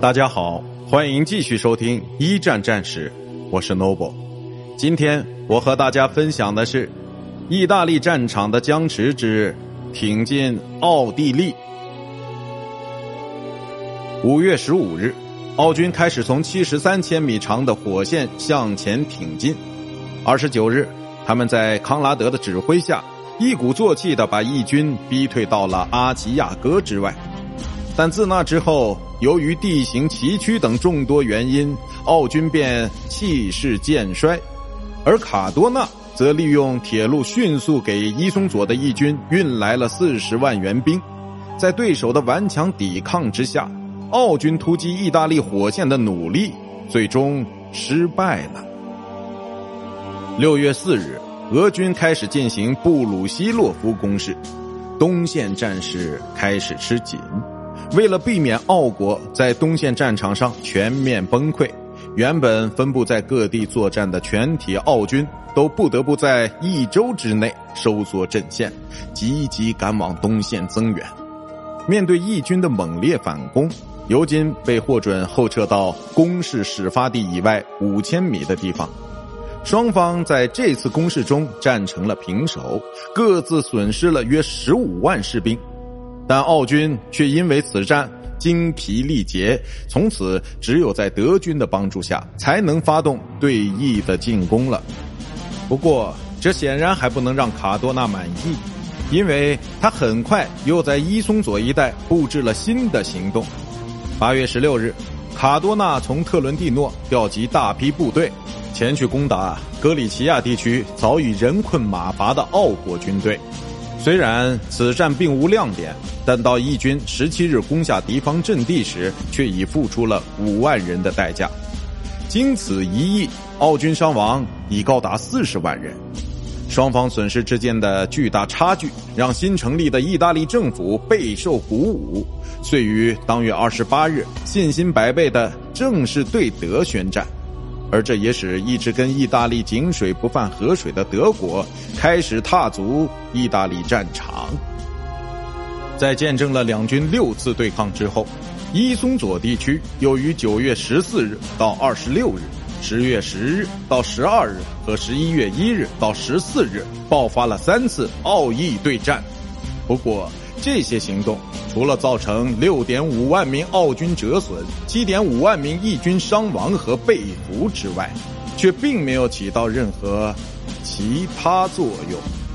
大家好，欢迎继续收听一战战史，我是 Noble。今天我和大家分享的是意大利战场的僵持之挺进奥地利。五月十五日，奥军开始从七十三千米长的火线向前挺进。二十九日，他们在康拉德的指挥下，一鼓作气的把义军逼退到了阿齐亚戈之外。但自那之后，由于地形崎岖等众多原因，奥军便气势渐衰，而卡多纳则利用铁路迅速给伊松佐的义军运来了四十万援兵。在对手的顽强抵抗之下，奥军突击意大利火线的努力最终失败了。六月四日，俄军开始进行布鲁西洛夫攻势，东线战事开始吃紧。为了避免奥国在东线战场上全面崩溃，原本分布在各地作战的全体奥军都不得不在一周之内收缩阵线，积极赶往东线增援。面对义军的猛烈反攻，尤金被获准后撤到攻势始发地以外五千米的地方。双方在这次攻势中战成了平手，各自损失了约十五万士兵。但奥军却因为此战精疲力竭，从此只有在德军的帮助下才能发动对义的进攻了。不过，这显然还不能让卡多纳满意，因为他很快又在伊松佐一带布置了新的行动。八月十六日，卡多纳从特伦蒂诺调集大批部队，前去攻打格里奇亚地区早已人困马乏的奥国军队。虽然此战并无亮点，但到义军十七日攻下敌方阵地时，却已付出了五万人的代价。经此一役，澳军伤亡已高达四十万人。双方损失之间的巨大差距，让新成立的意大利政府备受鼓舞，遂于当月二十八日，信心百倍的正式对德宣战。而这也使一直跟意大利井水不犯河水的德国开始踏足意大利战场。在见证了两军六次对抗之后，伊松佐地区又于九月十四日到二十六日、十月十日到十二日和十一月一日到十四日爆发了三次奥义对战。不过，这些行动除了造成六点五万名澳军折损、七点五万名义军伤亡和被俘之外，却并没有起到任何其他作用。